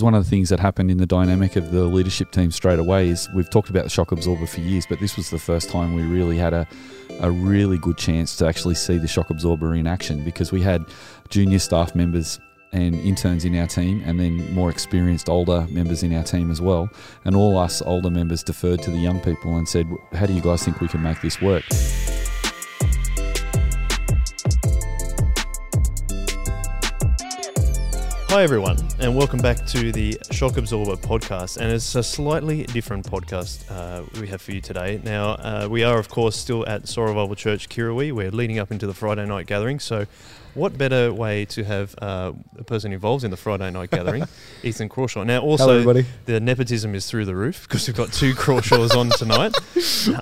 One of the things that happened in the dynamic of the leadership team straight away is we've talked about the shock absorber for years, but this was the first time we really had a, a really good chance to actually see the shock absorber in action because we had junior staff members and interns in our team, and then more experienced older members in our team as well. And all us older members deferred to the young people and said, How do you guys think we can make this work? Hi, everyone, and welcome back to the Shock Absorber podcast. And it's a slightly different podcast uh, we have for you today. Now, uh, we are, of course, still at Soul Church, Kirrawee. We're leading up into the Friday night gathering. So, what better way to have uh, a person involved in the Friday night gathering, Ethan Crawshaw? Now, also, Hello, the nepotism is through the roof because we've got two Crawshaws on tonight.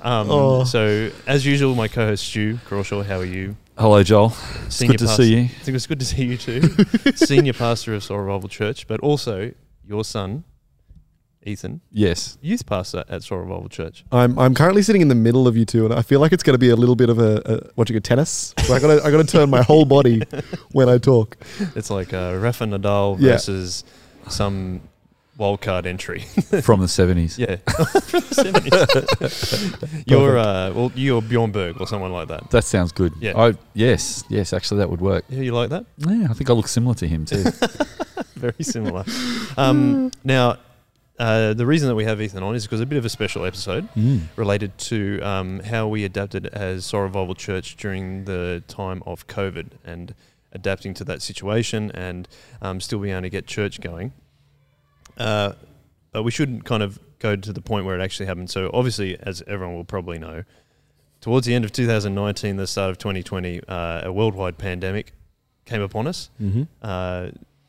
Um, Oh. So, as usual, my co host, Stu Crawshaw, how are you? Hello, Joel. It's Senior good to see you. I think it's good to see you too. Senior pastor of Soul Revival Church, but also your son, Ethan, Yes. youth pastor at Soul Revival Church. I'm I'm currently sitting in the middle of you two, and I feel like it's going to be a little bit of a, a watching a tennis. So I got to I got to turn my whole body when I talk. It's like uh, Rafa Nadal Yeah. versus some wildcard entry. From the 70s. yeah, from the 70s. you're uh, well, you're Bjorn Borg or someone like that. That sounds good. Yeah. I, yes, yes, actually, that would work. Yeah, you like that? Yeah, I think I look similar to him too. Very similar. Um, now, uh, the reason that we have Ethan on is because a bit of a special episode. Mm. related to um, how we adapted as Revival Church during the time of COVID and adapting to that situation and um, still being able to get church going. Uh, but we shouldn't kind of go to the point where it actually happened. So, obviously, as everyone will probably know, towards the end of 2019, the start of 2020, uh, a worldwide pandemic came upon us Mm-hmm. uh,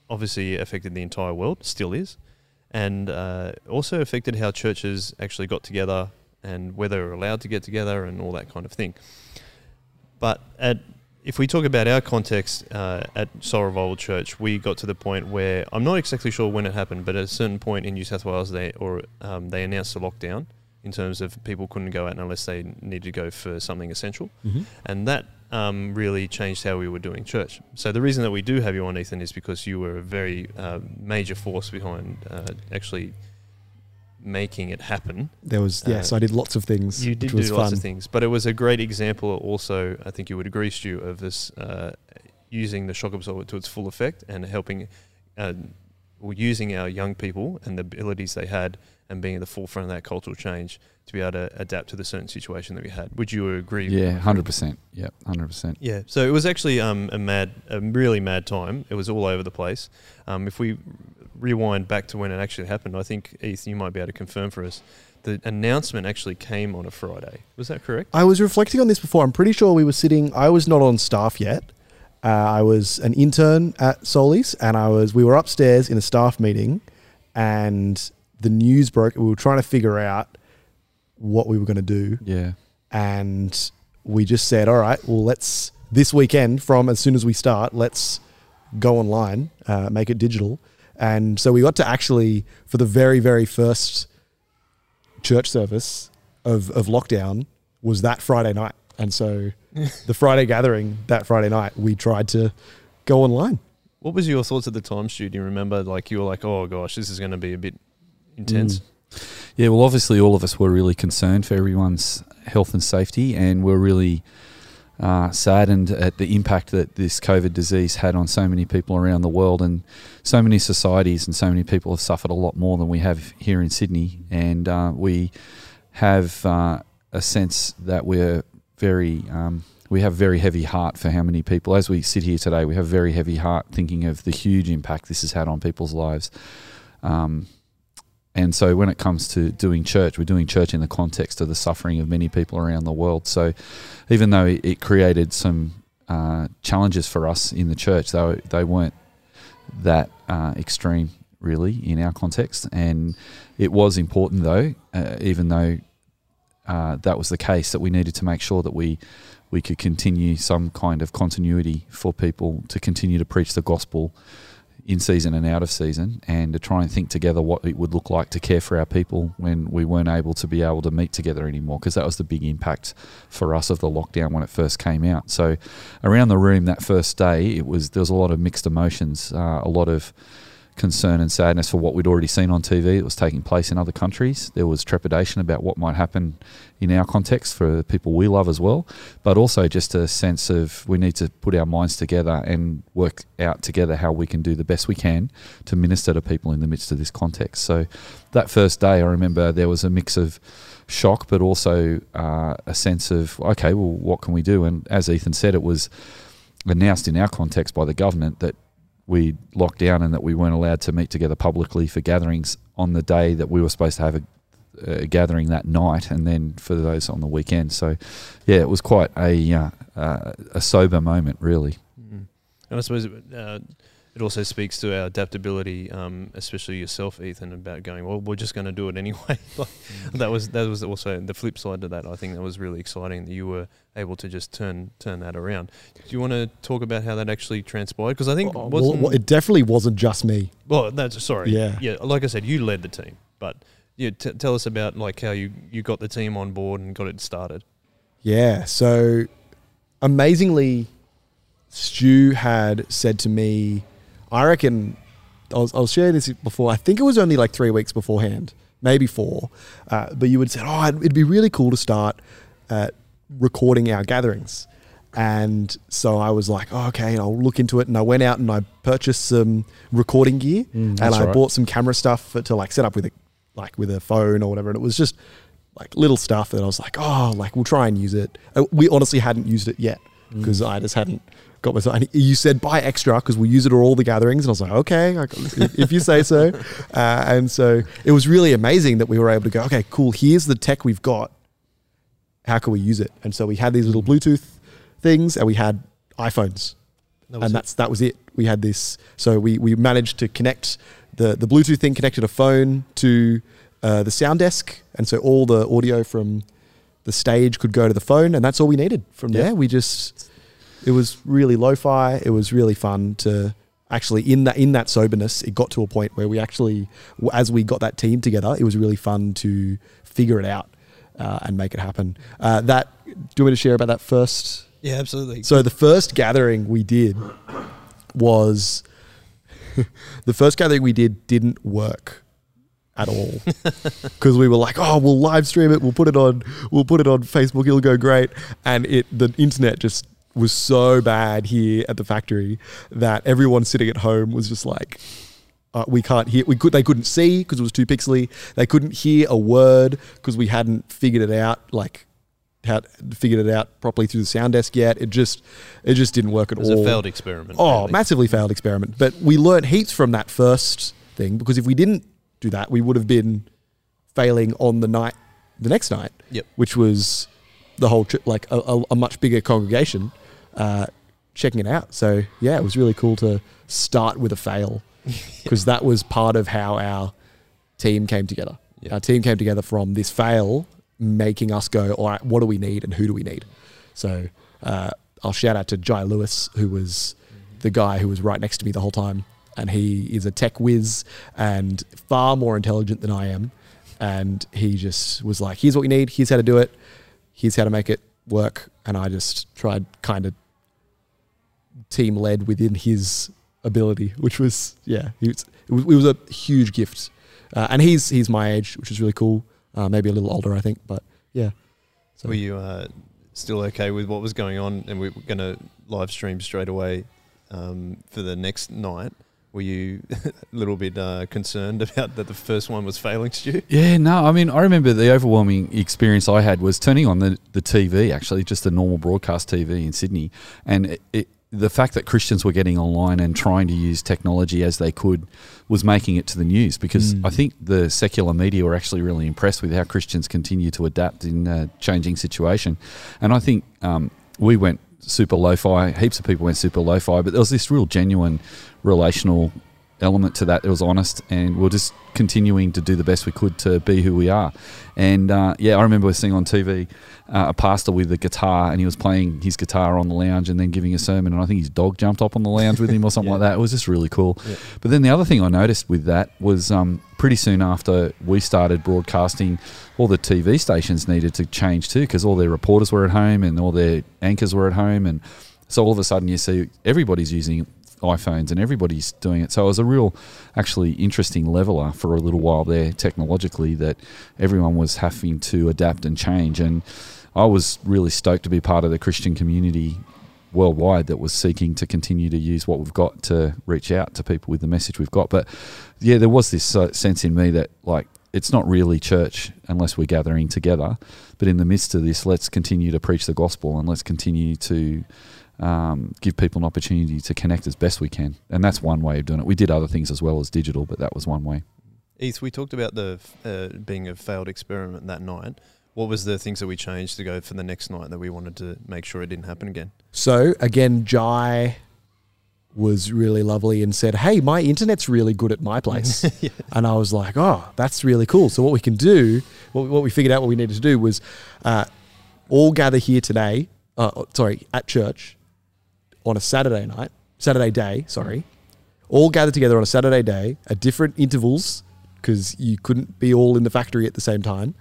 obviously affected the entire world, still is, and uh, also affected how churches actually got together and whether they were allowed to get together and all that kind of thing. But at, if we talk about our context uh, at Soul Revival Church, we got to the point where I'm not exactly sure when it happened, but at a certain point in New South Wales, they or um, they announced a lockdown in terms of people couldn't go out unless they needed to go for something essential Mm-hmm. and that um, really changed how we were doing church. So the reason that we do have you on, Ethan, is because you were a very uh, major force behind uh, actually making it happen. There was Uh, yes, I did lots of things. You did which was do lots fun. of things, but it was a great example. Also, I think you would agree, Stu, of this uh, using the shock absorber to its full effect and helping, uh, or using our young people and the abilities they had, and being at the forefront of that cultural change to be able to adapt to the certain situation that we had. Would you agree? Yeah, 100%. Yeah, 100%. Yeah, so it was actually um, a mad, a really mad time. It was all over the place. Um, if we rewind back to when it actually happened, I think Ethan, you might be able to confirm for us. The announcement actually came on a Friday. Was that correct? I was reflecting on this before. I'm pretty sure we were sitting. I was not on staff yet. Uh, I was an intern at Solis, and I was. We were upstairs in a staff meeting, and the news broke. We were trying to figure out what we were going to do. Yeah. and we just said, all right, well, let's this weekend from as soon as we start, let's go online, uh, make it digital. And so we got to actually, for the very, very first church service of, of lockdown, was that Friday night. And so the Friday gathering that Friday night, we tried to go online. What was your thoughts at the time, Stu? Do you remember? Like you were like, "Oh gosh, this is going to be a bit intense." Mm. Yeah, well, obviously, all of us were really concerned for everyone's health and safety, and we're really uh, saddened at the impact that this COVID disease had on so many people around the world, and so many societies and so many people have suffered a lot more than we have here in Sydney. And uh, we have uh, a sense that we're very. Um, we have very heavy heart for how many people, as we sit here today, we have very heavy heart thinking of the huge impact this has had on people's lives. Um, and so when it comes to doing church, we're doing church in the context of the suffering of many people around the world. So even though it, created some uh, challenges for us in the church, they, they weren't that uh, extreme really in our context. And it was important though, uh, even though uh, that was the case, that we needed to make sure that we we could continue some kind of continuity for people to continue to preach the gospel in season and out of season, and to try and think together what it would look like to care for our people when we weren't able to be able to meet together anymore. Because that was the big impact for us of the lockdown when it first came out. So, around the room that first day, it was there was a lot of mixed emotions, uh, a lot of concern and sadness for what we'd already seen on TV that was taking place in other countries. There was trepidation about what might happen in our context for people we love as well, but also just a sense of we need to put our minds together and work out together how we can do the best we can to minister to people in the midst of this context. So that first day, I remember there was a mix of shock, but also uh, a sense of okay, well, what can we do? And as Ethan said, it was announced in our context by the government that we locked down and that we weren't allowed to meet together publicly for gatherings on the day that we were supposed to have a, a gathering that night, and then for those on the weekend. So, yeah, it was quite a uh, uh, a sober moment, really. Mm. And I suppose uh, it also speaks to our adaptability, um, especially yourself, Ethan, about going. Well, we're just going to do it anyway. like, that was that was also the flip side to that. I think that was really exciting that you were able to just turn turn that around. Do you want to talk about how that actually transpired? Because I think wasn't, well, it definitely wasn't just me. well, that's sorry. Yeah. yeah. Like I said, you led the team, but yeah, t- tell us about like how you you got the team on board and got it started. Yeah. So amazingly, Stu had said to me, I reckon I was, I was sharing this before. I think it was only like three weeks beforehand, maybe four. Uh, but you would say, oh, it'd, it'd be really cool to start uh, recording our gatherings. And so I was like, oh, okay, I'll look into it. And I went out and I purchased some recording gear and I right. bought some camera stuff for, to like set up with a like with a phone or whatever. And it was just like little stuff that I was like, oh, like we'll try and use it. Uh, We honestly hadn't used it yet because I just hadn't got myself. And you said buy extra because we use it at all the gatherings, and I was like, okay, if, you say so. Uh, and so it was really amazing that we were able to go, okay, cool. Here's the tech we've got. How can we use it? And so we had these little Bluetooth things, and we had iPhones That and it. that's that was it. We had this, so we we managed to connect the the Bluetooth thing connected a phone to uh, the sound desk, and so all the audio from the stage could go to the phone, and that's all we needed. From Yeah. there, we just it was really lo-fi. It was really fun to actually in that in that soberness. It got to a point where we actually, as we got that team together, it was really fun to figure it out uh, and make it happen. Uh, that do you want me to share about that first? yeah, absolutely. So the first gathering we did was the first gathering we did didn't work at all because we were like, oh, we'll live stream it, we'll put it on, we'll put it on Facebook, it'll go great, and it the internet just was so bad here at the factory that everyone sitting at home was just like. Uh, we can't hear. We could. They couldn't see because it was too pixely. They couldn't hear a word because we hadn't figured it out. Like had figured it out properly through the sound desk yet. It just it just didn't work at all. it was all. a failed experiment. oh, really. massively failed experiment. But we learned heaps from that first thing because if we didn't do that, we would have been failing on the night, the next night, Yep. which was the whole trip, like a, a, a much bigger congregation uh, checking it out. So yeah, it was really cool to start with a fail because that was part of how our team came together. Yeah. Our team came together from this fail, making us go, all right, what do we need and who do we need? So uh, I'll shout out to Jai Lewis, who was the guy who was right next to me the whole time. And he is a tech whiz and far more intelligent than I am. And he just was like, here's what we need, here's how to do it, here's how to make it work. And I just tried kind of team led within his ability, which was yeah, he was, it was, it was a huge gift. Uh, and he's he's my age, which is really cool. Uh, maybe a little older, I think, but yeah. So Were you uh, still okay with what was going on, and we were going to live stream straight away um, for the next night? Were you a little bit uh, concerned about that the first one was failing, Stu? Yeah, no, I mean, I remember the overwhelming experience I had was turning on the, the TV, actually, just a normal broadcast TV in Sydney. And it, it, the fact that Christians were getting online and trying to use technology as they could was making it to the news because Mm. I think the secular media were actually really impressed with how Christians continue to adapt in a changing situation. And I think um, we went super lo-fi, heaps of people went super lo-fi, but there was this real genuine relational element to that. It was honest, and we're just continuing to do the best we could to be who we are. And uh, yeah, I remember seeing on TV uh, a pastor with a guitar, and he was playing his guitar on the lounge and then giving a sermon. And I think his dog jumped up on the lounge with him or something Yeah. like that. It was just really cool. Yeah. But then the other thing I noticed with that was um, pretty soon after we started broadcasting, all the TV stations needed to change too because all their reporters were at home and all their anchors were at home, and so all of a sudden you see everybody's using iPhones and everybody's doing it. So it was a real, actually interesting leveler for a little while there technologically that everyone was having to adapt and change. And I was really stoked to be part of the Christian community worldwide that was seeking to continue to use what we've got to reach out to people with the message we've got. But yeah, there was this uh, sense in me that like it's not really church unless we're gathering together. But in the midst of this, let's continue to preach the gospel and let's continue to um, give people an opportunity to connect as best we can. And that's one way of doing it. We did other things as well as digital, but that was one way. Eth, we talked about the uh, being a failed experiment that night. What was the things that we changed to go for the next night that we wanted to make sure it didn't happen again? So again, Jai was really lovely and said, "Hey, my internet's really good at my place," Yeah. and I was like, "Oh, that's really cool." So what we can do, what, what we figured out, what we needed to do was uh, all gather here today. Uh, sorry, at church on a Saturday night, Saturday day. Sorry, all gathered together on a Saturday day at different intervals because you couldn't be all in the factory at the same time,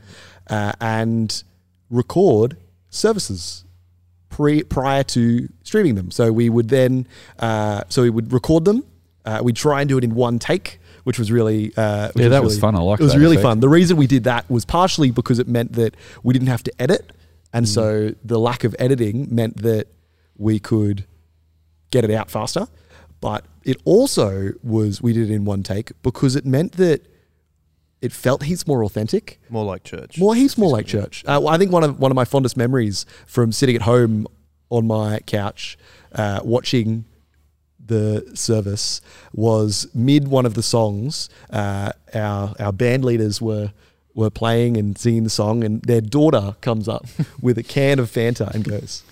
uh, and record services pre prior to streaming them. So we would then, uh, so we would record them. Uh, we'd try and do it in one take, which was really, uh, which Yeah, that was fun. I liked that. It was really effect. fun. The reason we did that was partially because it meant that we didn't have to edit, and Mm. so the lack of editing meant that we could get it out faster. But it also was we did it in one take because it meant that it felt he's more authentic. More like church. More heaps more like church. Uh, well, I think one of one of my fondest memories from sitting at home on my couch uh, watching the service was mid one of the songs. Uh, our our band leaders were were playing and singing the song, and their daughter comes up with a can of Fanta and goes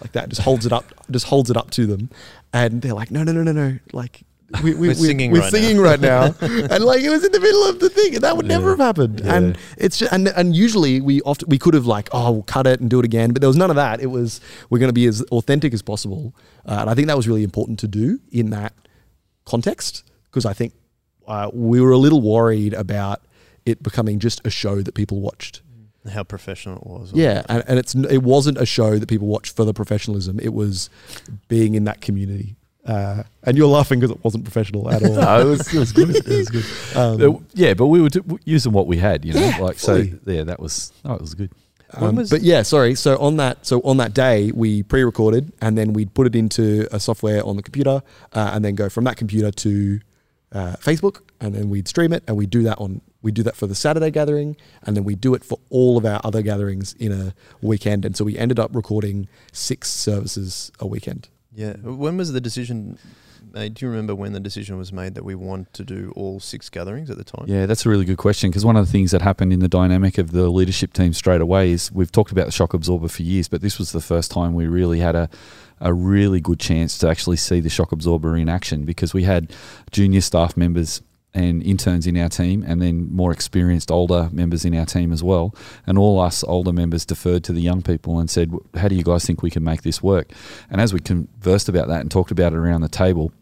like that, just holds it up, just holds it up to them, and they're like, no, no, no, no, no, like. We, we, We're singing we're right singing now." right now, and like it was in the middle of the thing, and that would never have happened. Yeah. And it's just, and and usually we often we could have like oh we'll cut it and do it again, but there was none of that. It was we're going to be as authentic as possible, uh, and I think that was really important to do in that context because I think uh, we were a little worried about it becoming just a show that people watched. How professional it was. Yeah, and, and it's it wasn't a show that people watched for the professionalism. It was being in that community. Uh, and you're laughing because it wasn't professional at all. No, it was, it was good. It was good. Um, yeah, but we were d- using what we had, you know, Yeah, like so. fully. Yeah, that was oh, it was good. Um, was- but yeah, sorry. So on that, so on that day, we pre-recorded and then we'd put it into a software on the computer, uh, and then go from that computer to uh, Facebook, and then we'd stream it, and we'd do that on we do that for the Saturday gathering, and then we do it for all of our other gatherings in a weekend, and so we ended up recording six services a weekend. Yeah. When was the decision made? Do you remember when the decision was made that we want to do all six gatherings at the time? Yeah, that's a really good question because one of the things that happened in the dynamic of the leadership team straight away is we've talked about the shock absorber for years, but this was the first time we really had a a really good chance to actually see the shock absorber in action because we had junior staff members and interns in our team and then more experienced older members in our team as well and all us older members deferred to the young people and said how do you guys think we can make this work and as we conversed about that and talked about it around the table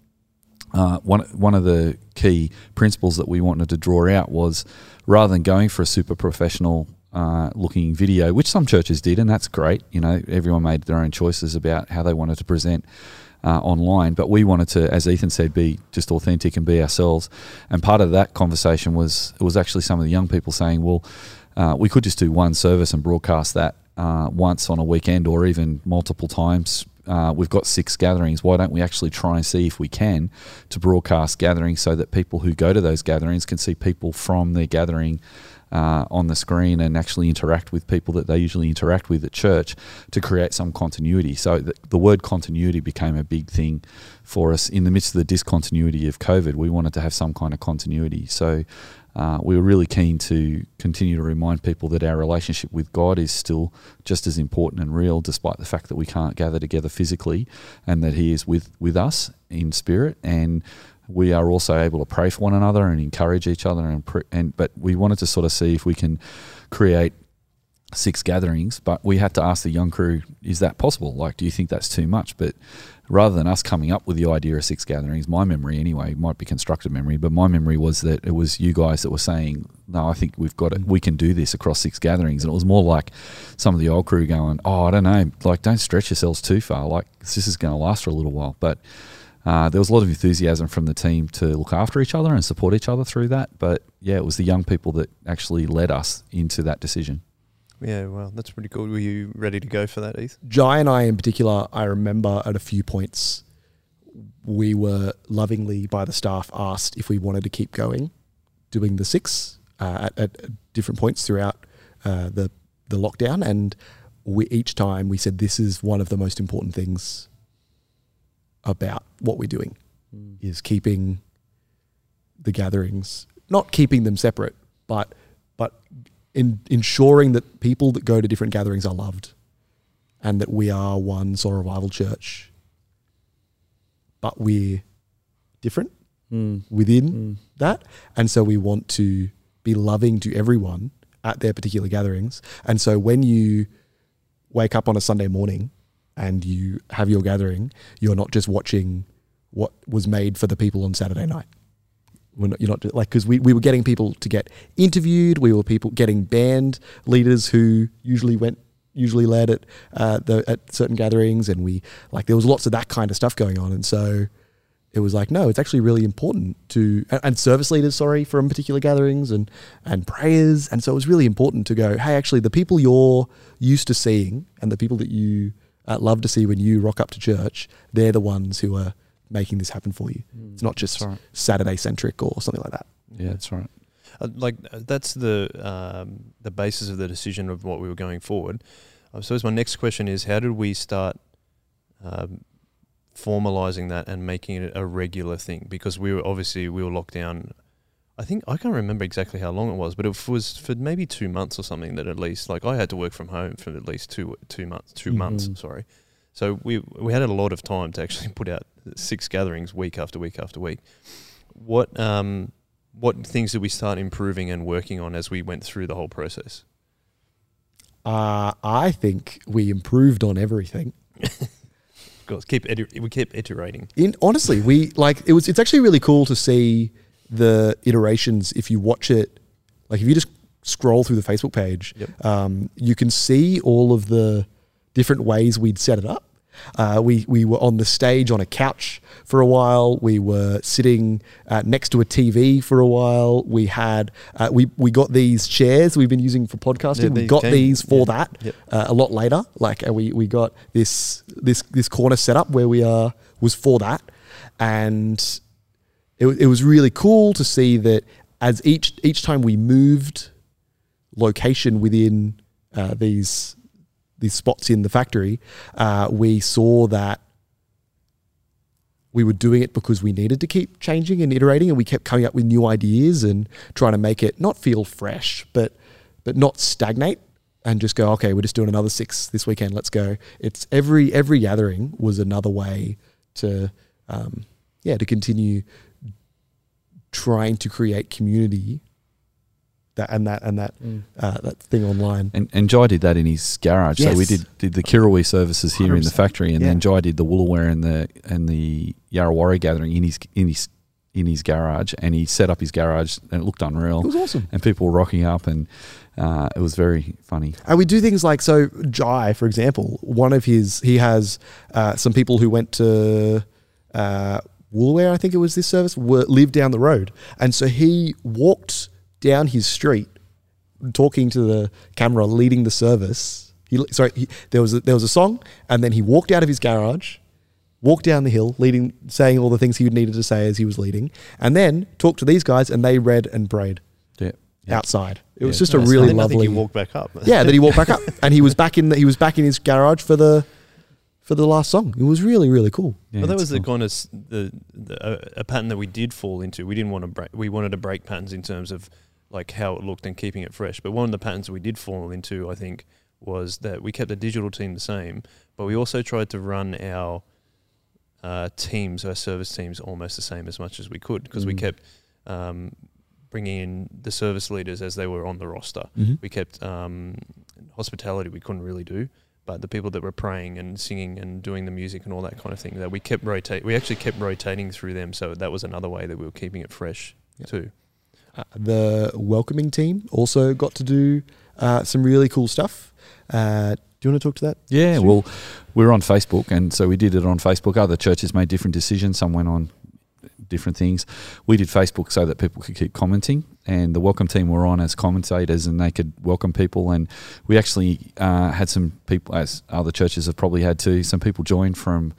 uh, one one of the key principles that we wanted to draw out was rather than going for a super professional uh, looking video, which some churches did, and that's great. You know, everyone made their own choices about how they wanted to present uh, online, but we wanted to, as Ethan said, be just authentic and be ourselves. And part of that conversation was it was actually some of the young people saying, "Well, uh, we could just do one service and broadcast that uh, once on a weekend or even multiple times." Uh, we've got six gatherings. Why don't we actually try and see if we can to broadcast gatherings so that people who go to those gatherings can see people from their gathering uh, on the screen and actually interact with people that they usually interact with at church to create some continuity. So the, the word continuity became a big thing for us in the midst of the discontinuity of COVID. We wanted to have some kind of continuity. So uh, we were really keen to continue to remind people that our relationship with God is still just as important and real, despite the fact that we can't gather together physically, and that He is with with us in spirit and we are also able to pray for one another and encourage each other and pr- and but we wanted to sort of see if we can create six gatherings but we had to ask the young crew is that possible? Like do you think that's too much? But rather than us coming up with the idea of six gatherings my memory anyway might be constructed memory but my memory was that it was you guys that were saying no i think we've got it. We can do this across six gatherings. And it was more like some of the old crew going oh i don't know. Like don't stretch yourselves too far. Like this is going to last for a little while. But uh, there was a lot of enthusiasm from the team to look after each other and support each other through that. But yeah, it was the young people that actually led us into that decision. Yeah, well, that's pretty cool. Were you ready to go for that, Heath? Jai and I, in particular, I remember at a few points, we were lovingly by the staff asked if we wanted to keep going, doing the six uh, at, at different points throughout uh, the the lockdown, and we each time we said this is one of the most important things about what we're doing hmm. is keeping the gatherings, not keeping them separate, but but in ensuring that people that go to different gatherings are loved, and that we are one Soul Revival Church, but we're different hmm. within hmm. that, and so we want to be loving to everyone at their particular gatherings, and so when you wake up on a Sunday morning and you have your gathering, you're not just watching what was made for the people on Saturday night. We're not, you're not like because we, we were getting people to get interviewed. We were people getting band leaders who usually went usually led at uh, the at certain gatherings, and we like there was lots of that kind of stuff going on, and so it was like no, it's actually really important to and, and service leaders, sorry, from particular gatherings and and prayers, and so it was really important to go, hey, actually, the people you're used to seeing and the people that you uh, love to see when you rock up to church, they're the ones who are making this happen for you. It's not just right. Saturday centric or something like that. Yeah, that's right. Uh, like uh, that's the um, the basis of the decision of what we were going forward. I suppose my next question is, how did we start um, formalizing that and making it a regular thing? Because we were obviously we were locked down. I think I can't remember exactly how long it was, but it was for maybe two months or something. That at least like I had to work from home for at least two two months. 2 months, Mhm. sorry. So we we had a lot of time to actually put out six gatherings week after week after week. What um what things did we start improving and working on as we went through the whole process? Uh, I think we improved on everything. Of course, keep iter- we keep iterating. In honestly, we like it was. It's actually really cool to see the iterations. If you watch it, like if you just scroll through the Facebook page, Yep. um, you can see all of the different ways we'd set it up. Uh, we we were on the stage on a couch for a while. We were sitting uh, next to a TV for a while. We had uh, we we got these chairs we've been using for podcasting. Yeah, we got came- these for yeah. that Yep. uh, a lot later. Like uh, we we got this this this corner set up where we are was for that, and it, it was really cool to see that as each each time we moved location within uh, these these spots in the factory, uh, we saw that we were doing it because we needed to keep changing and iterating, and we kept coming up with new ideas and trying to make it not feel fresh, but but not stagnate and just go. Okay, we're just doing another six this weekend. Let's go. It's every every gathering was another way to um, yeah to continue trying to create community that and that and that uh, that thing online. And, and Jai did that in his garage. So we did, did the Kirrawee services here in the factory, and then Jai did the Woolooware and the and the Yarrawarrah gathering in his in his in his garage, and he set up his garage, and it looked unreal. It was awesome. and people were rocking up, and uh, it was very funny. And we do things like so. Jai, for example, one of his he has uh, some people who went to uh, Woolooware, I think it was this service, were, lived down the road, and so he walked down his street, talking to the camera, leading the service. He sorry, he, there was a, there was a song, and then he walked out of his garage, walked down the hill, leading, saying all the things he needed to say as he was leading, and then talked to these guys, and they read and prayed Yeah, outside. It was Yeah. just a really I lovely. think he walked back up. Yeah, then he walked back up, and he was back in. The, he was back in his garage for the for the last song. It was really really cool. Yeah, but that it's was the kind of s- the, the uh, a pattern that we did fall into. We didn't want to break. We wanted to break patterns in terms of like how it looked and keeping it fresh. But one of the patterns we did fall into, I think, was that we kept the digital team the same, but we also tried to run our uh, teams, our service teams, almost the same as much as we could because we Mm. kept um, bringing in the service leaders as they were on the roster. We kept um, hospitality we couldn't really do, but the people that were praying and singing and doing the music and all that kind of thing that we kept rotate. We actually kept rotating through them, so that was another way that we were keeping it fresh Yep. too. Uh, the welcoming team also got to do uh, some really cool stuff. Uh, Do you want to talk to that? Yeah, well, we're on Facebook, and so we did it on Facebook. Other churches made different decisions. Some went on different things. We did Facebook so that people could keep commenting, and the welcome team were on as commentators, and they could welcome people. And we actually uh, had some people, as other churches have probably had too, some people join from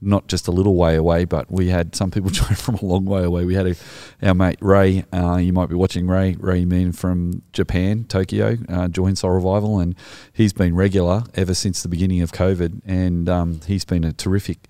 not just a little way away, but we had some people join from a long way away. We had a, our mate Ray, uh, you might be watching Ray, Ray Mean from Japan, Tokyo, uh, joined Soul Revival, and he's been regular ever since the beginning of COVID, and um, he's been a terrific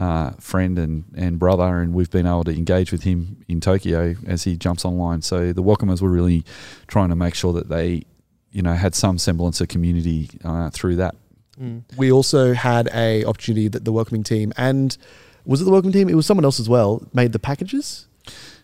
uh, friend and, and brother, and we've been able to engage with him in Tokyo as he jumps online. So the welcomers were really trying to make sure that they, you know, had some semblance of community uh, through that. Mm. We also had a opportunity that the welcoming team and was it the welcoming team? It was someone else as well. Made the packages.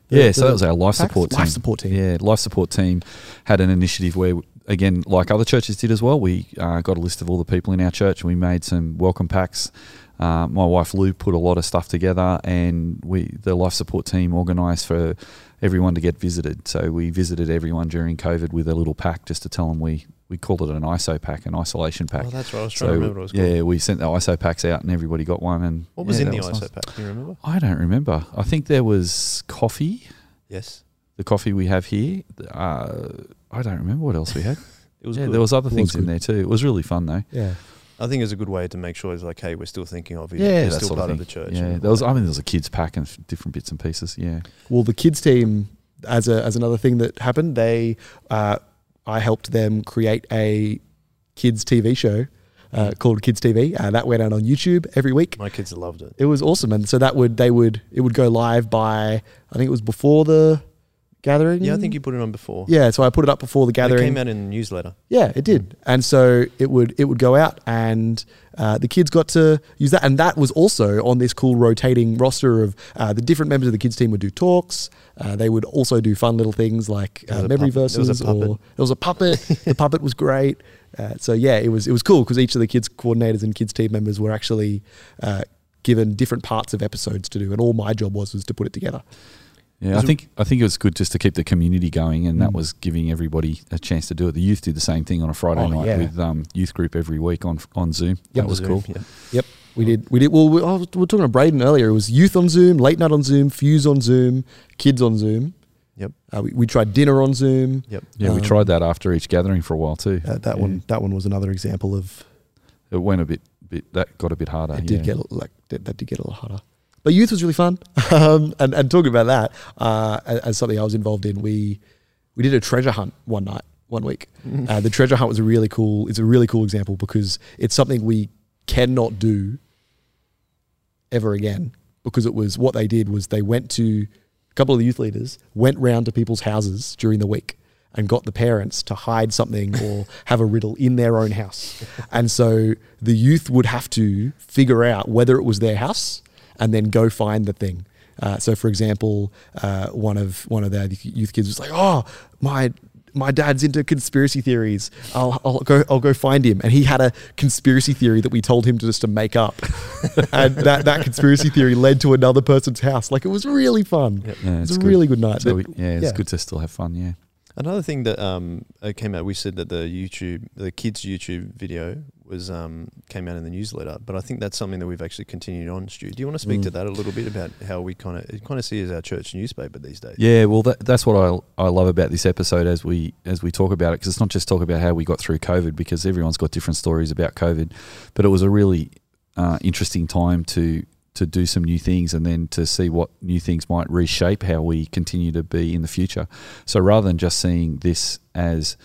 The- Yeah, so the that was our life packs? support team. Life support team. Yeah, life support team had an initiative where, again, like other churches did as well, we uh, got a list of all the people in our church. and We made some welcome packs. Uh, my wife Lou put a lot of stuff together, and we the life support team organised for everyone to get visited. So we visited everyone during COVID with a little pack just to tell them we we called it an ISO pack, an isolation pack. Oh, that's right. I was trying so to remember what it was called. yeah, we sent the ISO packs out, and everybody got one. And What was yeah, in the nice. ISO pack? Do you remember? I don't remember. I think there was coffee Yes. the coffee we have here. Uh, I don't remember what else we had. It was yeah, good. there was other It was things in there too. It was really fun though. Yeah. I think it's a good way to make sure it's like, hey, we're still thinking of you. Yeah, You're still sort part of of, thing. the church. Yeah, there was. I mean, there was a kids pack and f- different bits and pieces. Yeah, Well, the kids team, as a as another thing that happened, they uh, I helped them create a kids TV show uh, called Kids TV. Uh, that went out on YouTube every week. My kids loved it. It was awesome, and so that would they would it would go live by I think it was before the gathering. Yeah, I think you put it on before. Yeah, so I put it up before the gathering. It came out in the newsletter. Yeah, it did, and so it would it would go out, and uh, the kids got to use that, and that was also on this cool rotating roster of uh, the different members of the kids team would do talks. Uh, they would also do fun little things like uh, memory puppet. There was a verses, puppet. or there was a puppet. the puppet was great. Uh, so yeah, it was it was cool because each of the kids coordinators and kids team members were actually uh, given different parts of episodes to do, and all my job was was to put it together. Yeah. I think I think it was good just to keep the community going, and that Mm. was giving everybody a chance to do it. The youth did the same thing on a Friday Oh, night yeah. with um, youth group every week on on Zoom. Yep. that was Zoom, cool. Yeah. We did. We did. Well, we, oh, we were talking to Braden earlier. It was youth on Zoom, late night on Zoom, Fuse on Zoom, kids on Zoom. Yep. Uh, we, we tried dinner on Zoom. Yep. Yeah, we Um, tried that after each gathering for a while too. Uh, that Yeah. one. That one was another example of It went a bit, bit that got a bit harder. it yeah. did get like that, that did get a little harder. But youth was really fun. Um, and and talking about that uh, as, as something I was involved in, we we did a treasure hunt one night, one week. Uh, the treasure hunt was a really cool. It's a really cool example because it's something we cannot do ever again because it was what they did was they went to a couple of the youth leaders went round to people's houses during the week and got the parents to hide something or have a riddle in their own house. And so the youth would have to figure out whether it was their house and then go find the thing. Uh, so, for example, uh, one of one of the youth kids was like, "Oh, my my dad's into conspiracy theories. I'll, I'll go I'll go find him." And he had a conspiracy theory that we told him to just to make up, and that that conspiracy theory led to another person's house. Like it was really fun. Yep. Yeah, It was it's a good. really good night. So we, yeah, it's yeah. good to still have fun. Yeah. Another thing that um uh, came out, we said that the YouTube, the kids' YouTube video was um came out in the newsletter, but I think that's something that we've actually continued on. Stu, do you want to speak to Mm. that a little bit about how we kind of kind of see as our church newspaper these days? Yeah, well, that, that's what I I love about this episode as we as we talk about it because it's not just talk about how we got through COVID because everyone's got different stories about COVID, but it was a really uh, interesting time to to do some new things and then to see what new things might reshape how we continue to be in the future. So rather than just seeing this as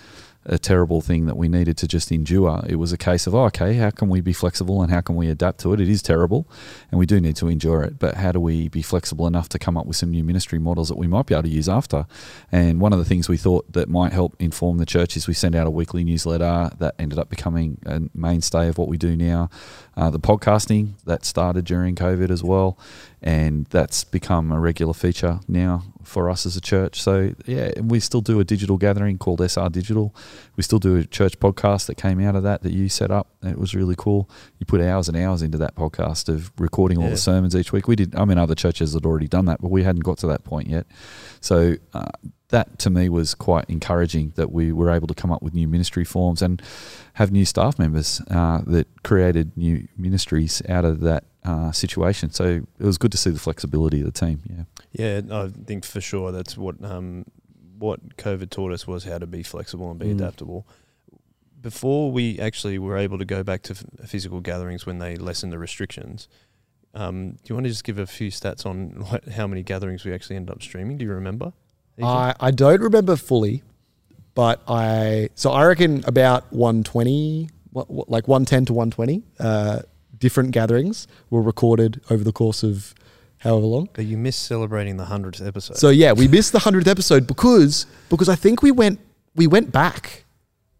a terrible thing that we needed to just endure. It was a case of, oh, okay, how can we be flexible and how can we adapt to it? It is terrible and we do need to endure it, but how do we be flexible enough to come up with some new ministry models that we might be able to use after? And one of the things we thought that might help inform the church is we send out a weekly newsletter that ended up becoming a mainstay of what we do now. Uh, the podcasting that started during COVID as well, and that's become a regular feature now for us as a church. So yeah, and we still do a digital gathering called SR Digital. We still do a church podcast that came out of that that you set up. It was really cool. You put hours and hours into that podcast of recording all Yeah. the sermons each week. We did. I mean, other churches had already done that, but we hadn't got to that point yet. So uh, that to me was quite encouraging that we were able to come up with new ministry forms and have new staff members uh, that created new ministries out of that uh, situation. So it was good to see the flexibility of the team. Yeah. Yeah, I think for sure that's what um, what COVID taught us was how to be flexible and be Mm. adaptable. Before we actually were able to go back to f- physical gatherings when they lessened the restrictions, um, do you want to just give a few stats on what, how many gatherings we actually ended up streaming? Do you remember? I, I don't remember fully, but I so I reckon about 120, what, what, like 110 to 120 uh, different gatherings were recorded over the course of however long. But you missed celebrating the hundredth episode. So yeah, we missed the hundredth episode because because I think we went we went back.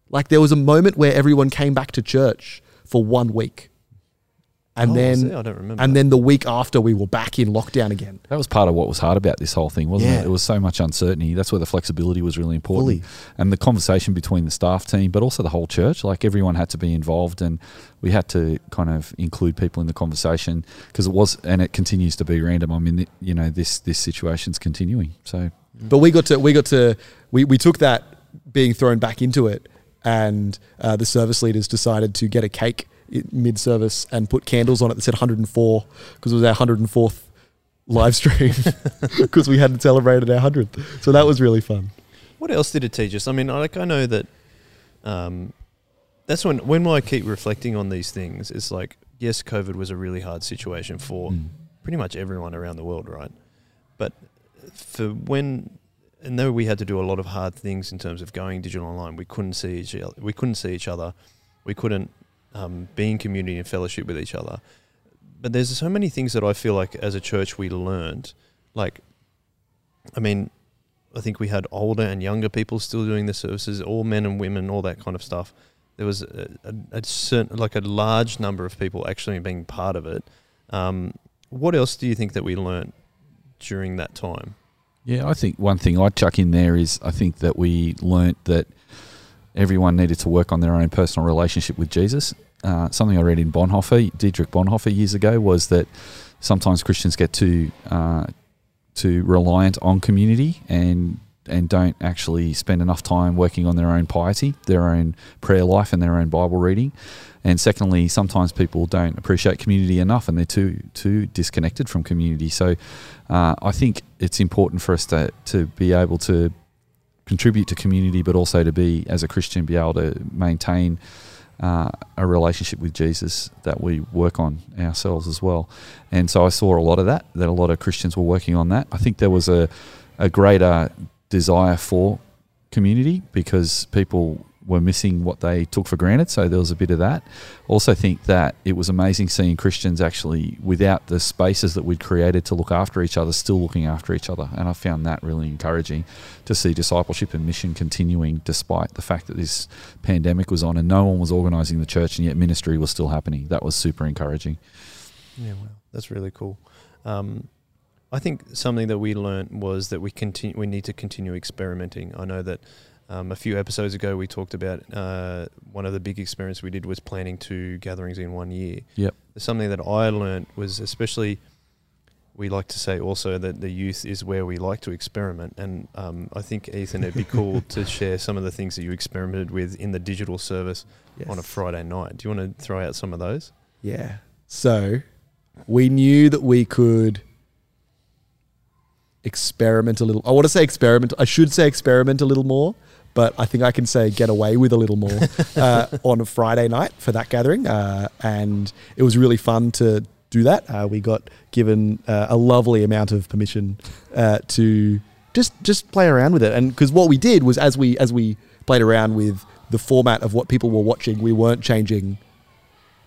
Like there was a moment where everyone came back to church for one week, and Oh, then see, I don't remember. and then the week after we were back in lockdown again. That was part of what was hard about this whole thing, wasn't Yeah. it? It was so much uncertainty. That's where the flexibility was really important. Fully. And the conversation between the staff team, but also the whole church. Like everyone had to be involved and we had to kind of include people in the conversation because it was, and it continues to be random. I mean, you know, this, this situation's continuing. So But we got to we got to we, we took that being thrown back into it, and uh, the service leaders decided to get a cake mid service and put candles on it that said 104 because it was our 104th live stream because we hadn't celebrated our 100th. So that was really fun. What else did it teach us? I mean, like I know that um, that's when when I keep reflecting on these things. It's like yes, COVID was a really hard situation for mm. pretty much everyone around the world, right? But for when and though we had to do a lot of hard things in terms of going digital online, we couldn't see each other. We couldn't see each other. We couldn't um, be in community and fellowship with each other. But there's so many things that I feel like as a church we learned. Like, I mean, I think we had older and younger people still doing the services, all men and women, all that kind of stuff. There was a, a, a certain, like a large number of people actually being part of it. Um, what else do you think that we learned during that time? Yeah, I think one thing I'd chuck in there is I think that we learnt that everyone needed to work on their own personal relationship with Jesus. Uh, something I read in Bonhoeffer, Dietrich Bonhoeffer, years ago, was that sometimes Christians get too uh, too reliant on community and and don't actually spend enough time working on their own piety, their own prayer life, and their own Bible reading. And secondly, sometimes people don't appreciate community enough, and they're too too disconnected from community. So, uh, I think it's important for us to to be able to contribute to community, but also to be as a Christian be able to maintain uh, a relationship with Jesus that we work on ourselves as well. And so I saw a lot of that. That a lot of Christians were working on that. I think there was a a greater desire for community because people were missing what they took for granted. So there was a bit of that. Also, think that it was amazing seeing Christians actually, without the spaces that we'd created to look after each other, still looking after each other. And I found that really encouraging to see discipleship and mission continuing despite the fact that this pandemic was on and no one was organising the church, and yet ministry was still happening. That was super encouraging. Yeah, wow, that's really cool. Um, I think something that we learned was that we continue. We need to continue experimenting. I know that um, a few episodes ago we talked about uh, one of the big experiments we did was planning two gatherings in one year. Yep. Something that I learned was especially. We like to say also that the youth is where we like to experiment, and um, I think Ethan, it'd be cool to share some of the things that you experimented with in the digital service on a Friday night. Do you want to throw out some of those? Yeah. So we knew that we could experiment a little. I want to say experiment. I should say experiment a little more, but I think I can say get away with a little more uh, on a Friday night for that gathering. Uh, and it was really fun to do that. Uh, we got given uh, a lovely amount of permission uh, to just just play around with it. And because what we did was as we as we played around with the format of what people were watching, we weren't changing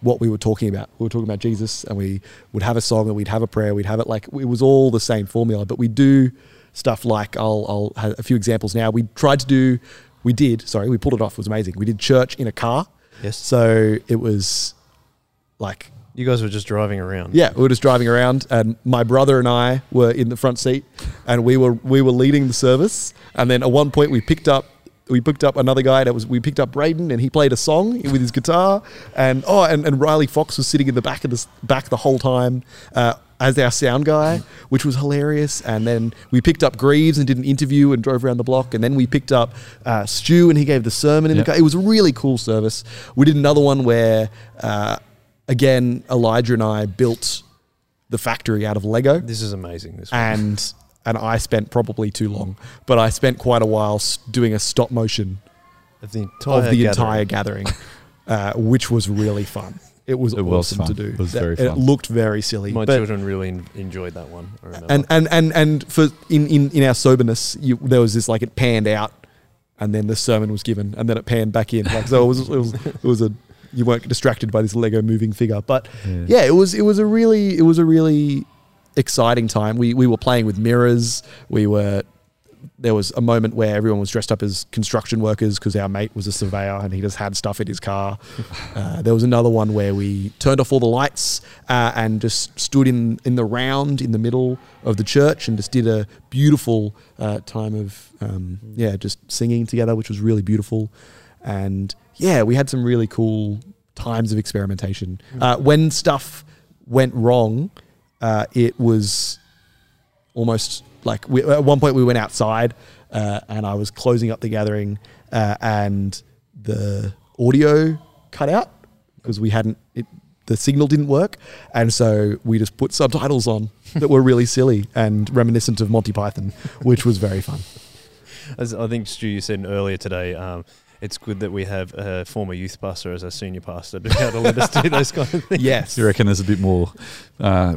what we were talking about. We were talking about Jesus, and we would have a song, and we'd have a prayer, we'd have it like it was all the same formula. But we do stuff like I'll I'll have a few examples now. We tried to do, we did. Sorry, we pulled it off. It was amazing. We did church in a car, Yes. so it was like You guys were just driving around. yeah, we were just driving around, and my brother and I were in the front seat, and we were we were leading the service. And then at one point, we picked up we picked up another guy that was we picked up Braden, and he played a song with his guitar. And oh, and, and Riley Fox was sitting in the back of the s- back the whole time. Uh, as our sound guy, which was hilarious. And then we picked up Greaves and did an interview and drove around the block. And then we picked up uh, Stu and he gave the sermon in Yep. the car. It was a really cool service. We did another one where, uh, again, Elijah and I built the factory out of Lego This is amazing. This one. and and I spent probably too long, but I spent quite a while doing a stop motion of the entire, of the gathering. entire gathering, uh, which was really fun. It was It was awesome fun. to do. It was That- very It looked very silly. My but- children really en- enjoyed that one. I and and and and for in in, in our soberness, you, there was this like it panned out, and then the sermon was given, and then it panned back in. Like so, it was it was it was a you weren't distracted by this Lego moving figure, but yeah, it was it was a really it was a really exciting time. We we were playing with mirrors. We were there was a moment where everyone was dressed up as construction workers because our mate was a surveyor and he just had stuff in his car. Uh, there was another one where we turned off all the lights uh, and just stood in in the round in the middle of the church and just did a beautiful uh, time of um, yeah just singing together, which was really beautiful. And yeah, we had some really cool times of experimentation. Uh, when stuff went wrong, uh, it was almost like we, at one point we went outside uh, and I was closing up the gathering uh, and the audio cut out because we hadn't it, the signal didn't work and so we just put subtitles on that were really silly and reminiscent of Monty Python which was very fun. As I think Stu, you said earlier today, um, it's good that we have a former youth pastor as our senior pastor to be able to let us do those kind of things. Yes. You reckon there's a bit more, uh,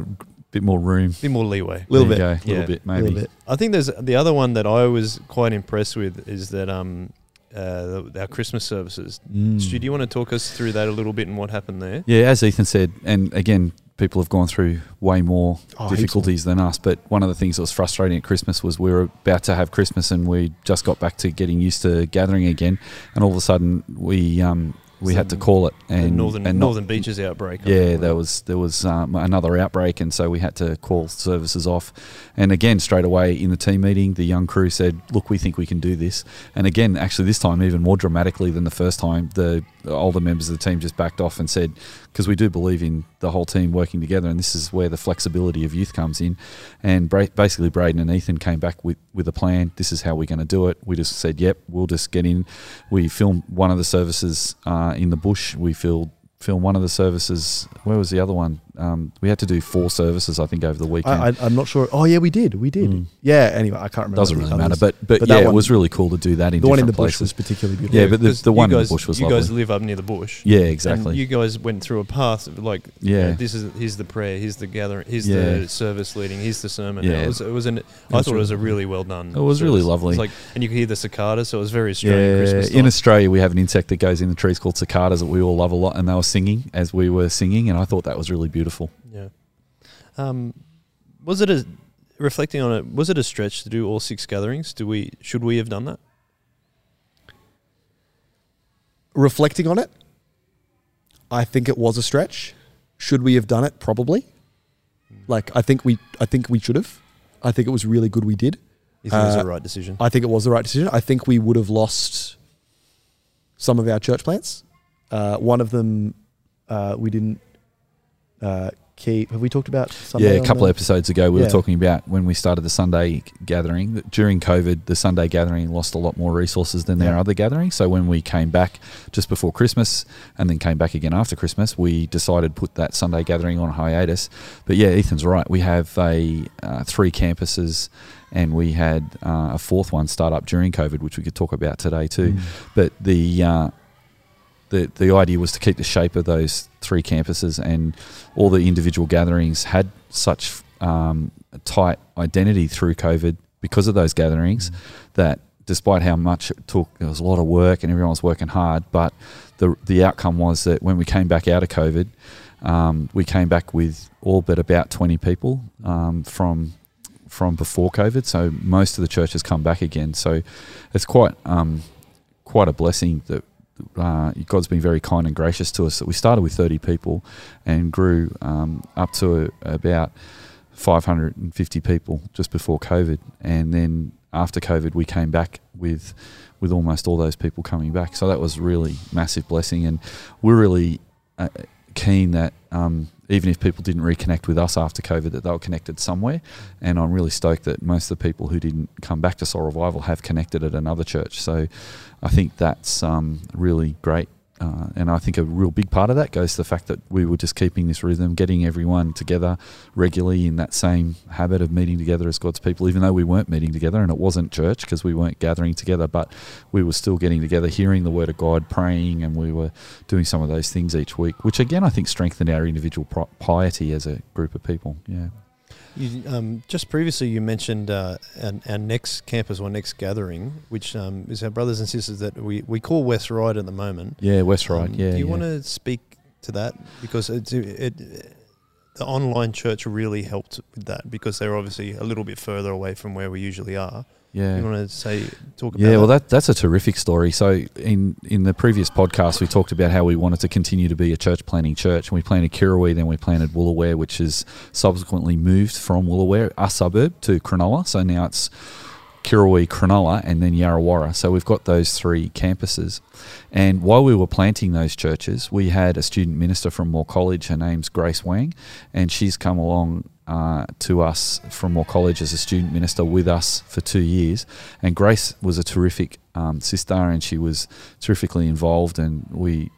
bit more room? a bit more leeway. A little There bit. you go, little Yeah. bit, A little maybe. bit. I think there's the other one that I was quite impressed with is that um, uh, our Christmas services. Mm. Stu, do you want to talk us through that a little bit and what happened there? Yeah, as Ethan said, and again, people have gone through way more Oh, difficulties than us. But one of the things that was frustrating at Christmas was we were about to have Christmas and we just got back to getting used to gathering again, and all of a sudden we um, we had to call it and northern and not- northern beaches outbreak. Yeah, there was there was um, another outbreak, and so we had to call services off. And again, straight away in the team meeting, the young crew said, "Look, we think we can do this." And again, actually, this time even more dramatically than the first time, the older members of the team just backed off and said, "Because we do believe in the whole team working together, and this is where the flexibility of youth comes in." And basically, Braden and Ethan came back with with a plan. This is how we're going to do it. We just said, "Yep, we'll just get in." We filmed one of the services uh, in the bush. We filled film one of the services. Where was the other one? Um, we had to do four services, I think, over the weekend. I, I, I'm not sure. Oh yeah, we did. We did. Mm. Yeah. Anyway, I can't remember. Doesn't really matter, but but, But that yeah, it was really cool to do that in the one in the different bush was particularly beautiful. Yeah, but the- the you one in the bush was lovely. You guys live up near the bush. Yeah, And exactly. you guys went through a path of like, Yeah. uh, this is here's the prayer, here's the gathering, here's Yeah. the service leading, here's the sermon. Yeah. it was, it was an. I was thought it was a really- really well done. It was really lovely. It was like, and you could hear the cicadas, so it was very Australian yeah, Christmas. in. Australia we have an insect that goes in the trees called cicadas that we all love a lot, and they were singing as we were singing, and I thought that was really beautiful. Yeah. Um, was it a reflecting on it? Was it a stretch to do all six gatherings? Do we should we have done that? reflecting on it, I think it was a stretch. Should we have done it? Probably. Like I think we, I think we should have. I think it was really good we did. You think it was Uh, the right decision? I think it was the right decision. I think we would have lost some of our church plants. Uh, one of them uh, we didn't uh, keep. Have we talked about? Sunday yeah, a couple of episodes ago we Yeah. were talking about when we started the Sunday gathering. that During COVID, the Sunday gathering lost a lot more resources than their Yeah. other gatherings. So when we came back just before Christmas and then came back again after Christmas, we decided to put that Sunday gathering on hiatus. But yeah, Ethan's right. We have a uh, three campuses. And we had uh, a fourth one start up during COVID, which we could talk about today too. Mm. But the uh, the the idea was to keep the shape of those three campuses, and all the individual gatherings had such um, tight identity through COVID because of those gatherings that despite how much it took, there was a lot of work and everyone was working hard. But the the outcome was that when we came back out of COVID, um, we came back with all but about twenty people um, from from before COVID. So most of the churches come back again. So it's quite um, quite a blessing that uh, God's been very kind and gracious to us. That we started with 30 people and grew um, up to about 550 people just before COVID, and then after COVID, we came back with with almost all those people coming back. So that was really massive blessing, and we're really uh, keen that um, even if people didn't reconnect with us after COVID, that they were connected somewhere. And I'm really stoked that most of the people who didn't come back to Soul Revival have connected at another church. So I think that's um, really great uh, and I think a real big part of that goes to the fact that we were just keeping this rhythm, getting everyone together regularly in that same habit of meeting together as God's people, even though we weren't meeting together and it wasn't church because we weren't gathering together, but we were still getting together, hearing the word of God, praying, and we were doing some of those things each week, which again I think strengthened our individual piety as a group of people. Yeah. You, um, just previously, you mentioned uh, our, our, next campus or next gathering, which um, is our brothers and sisters that we, we call West Ryde at the moment. Yeah, West Ryde. Um, yeah. Do you yeah. want to speak to that because it, it, the online church really helped with that because they're obviously a little bit further away from where we usually are. Yeah. You want to say talk about Yeah, well that? that that's a terrific story. So in in the previous podcast we talked about how we wanted to continue to be a church planting church and we planted Kirrawee, then we planted Woolooware, which has subsequently moved from Woolooware, a suburb, to Cronulla. So now it's Kirrawee, Cronulla, and then Yarrawarrah. So we've got those three campuses. And while we were planting those churches, we had a student minister from Moore College. Her name's Grace Wang, and she's come along uh, to us from Moore College as a student minister with us for two years. And Grace was a terrific um, sister, and she was terrifically involved, and we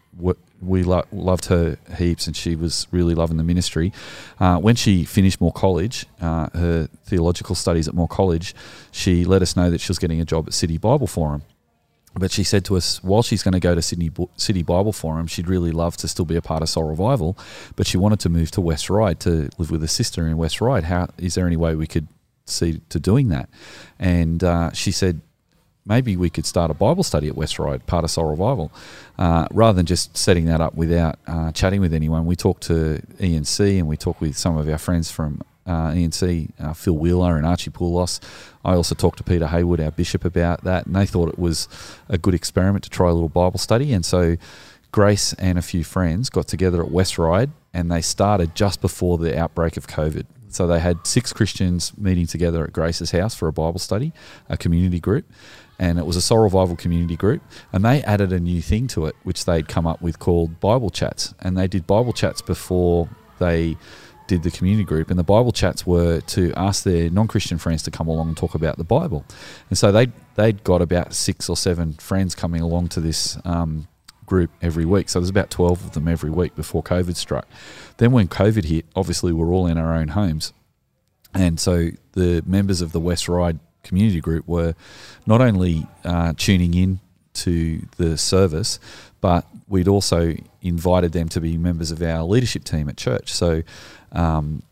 we lo- loved her heaps, and she was really loving the ministry. Uh, when she finished Moore College, uh, her theological studies at Moore College, she let us know that she was getting a job at City Bible Forum. But she said to us, while she's going to go to Sydney City Bible Forum, she'd really love to still be a part of Soul Revival, but she wanted to move to West Ryde to live with a sister in West Ryde. How is there any way we could see to doing that? And uh, she said, maybe we could start a Bible study at West Ryde, part of Soul Revival. Uh, rather than just setting that up without uh, chatting with anyone, we talked to ENC and we talked with some of our friends from uh, ENC, uh, Phil Wheeler and Archie Poulos. I also talked to Peter Hayward, our bishop, about that, and they thought it was a good experiment to try a little Bible study. And so Grace and a few friends got together at West Ryde, and they started just before the outbreak of COVID. So they had six Christians meeting together at Grace's house for a Bible study, a community group, and it was a Soul Revival community group. And they added a new thing to it, which they'd come up with called Bible chats. And they did Bible chats before they did the community group, and the Bible chats were to ask their non-Christian friends to come along and talk about the Bible. And so they they'd got about six or seven friends coming along to this um, group every week. So there's about twelve of them every week before COVID struck. Then when COVID hit, obviously we're all in our own homes, and so the members of the West Ryde community group were not only uh, tuning in to the service, but we'd also invited them to be members of our leadership team at church. So um,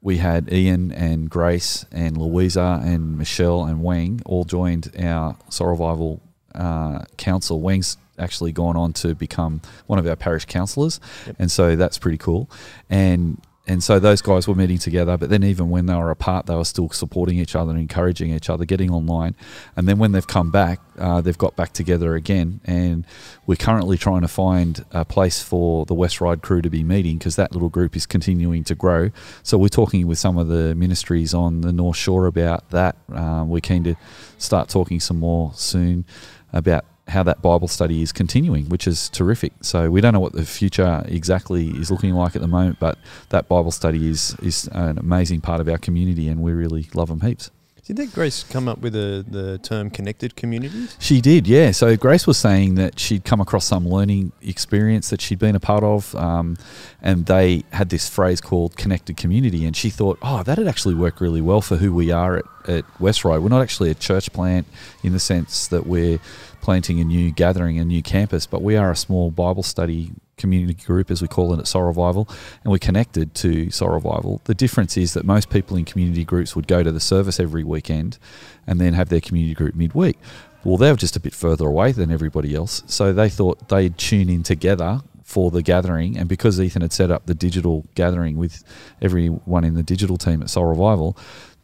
we had Ian and Grace and Louisa and Michelle and Wang all joined our Soul Revival uh, council. Wang's actually gone on to become one of our parish councillors, yep. and so that's pretty cool. And and so those guys were meeting together, but then even when they were apart, they were still supporting each other encouraging each other, getting online. And then when they've come back, uh, they've got back together again. And we're currently trying to find a place for the West Ryde crew to be meeting because that little group is continuing to grow. So we're talking with some of the ministries on the North Shore about that. Um, we're keen to start talking some more soon about how that Bible study is continuing, which is terrific. So we don't know what the future exactly is looking like at the moment, but that Bible study is is an amazing part of our community, and we really love them heaps. Did that Grace come up with a, the term connected communities? She did, yeah. So Grace was saying that she'd come across some learning experience that she'd been a part of, um, and they had this phrase called connected community, and she thought, oh, that'd actually work really well for who we are at, at West Ryde. We're not actually a church plant in the sense that we're planting a new gathering, a new campus, but we are a small Bible study community group, as we call it at Soul Revival, and we're connected to Soul Revival. The difference is that most people in community groups would go to the service every weekend and then have their community group midweek. Well, they were just a bit further away than everybody else, so they thought they'd tune in together for the gathering. And because Ethan had set up the digital gathering with everyone in the digital team at Soul Revival,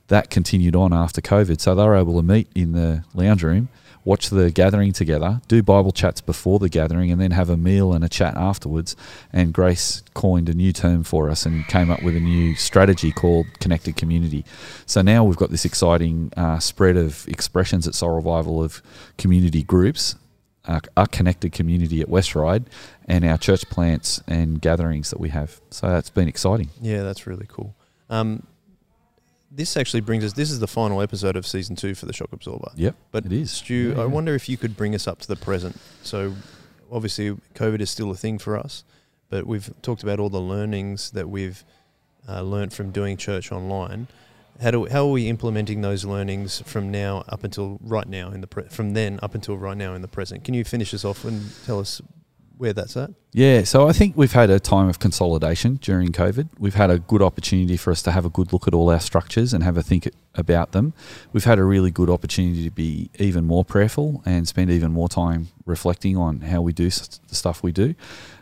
that continued on after COVID. So they were able to meet in the lounge room watch the gathering together, do Bible chats before the gathering, and then have a meal and a chat afterwards. And Grace coined a new term for us and came up with a new strategy called Connected Community. So now we've got this exciting uh, spread of expressions at Soul Revival of community groups a connected community at West Ryde and our church plants and gatherings that we have. So that's been exciting. Yeah, that's really cool. Um, this actually brings us. This is the final episode of season two for the Shock Absorber. Yep, But it is. Stu, Yeah, I yeah. wonder if you could bring us up to the present. So, obviously, COVID is still a thing for us, but we've talked about all the learnings that we've uh, learnt from doing church online. How do how are we implementing those learnings from now up until right now in the pre- from then up until right now in the present? Can you finish us off and tell us where that's at? Yeah, so I think we've had a time of consolidation during COVID. We've had a good opportunity for us to have a good look at all our structures and have a think about them. We've had a really good opportunity to be even more prayerful and spend even more time reflecting on how we do the stuff we do.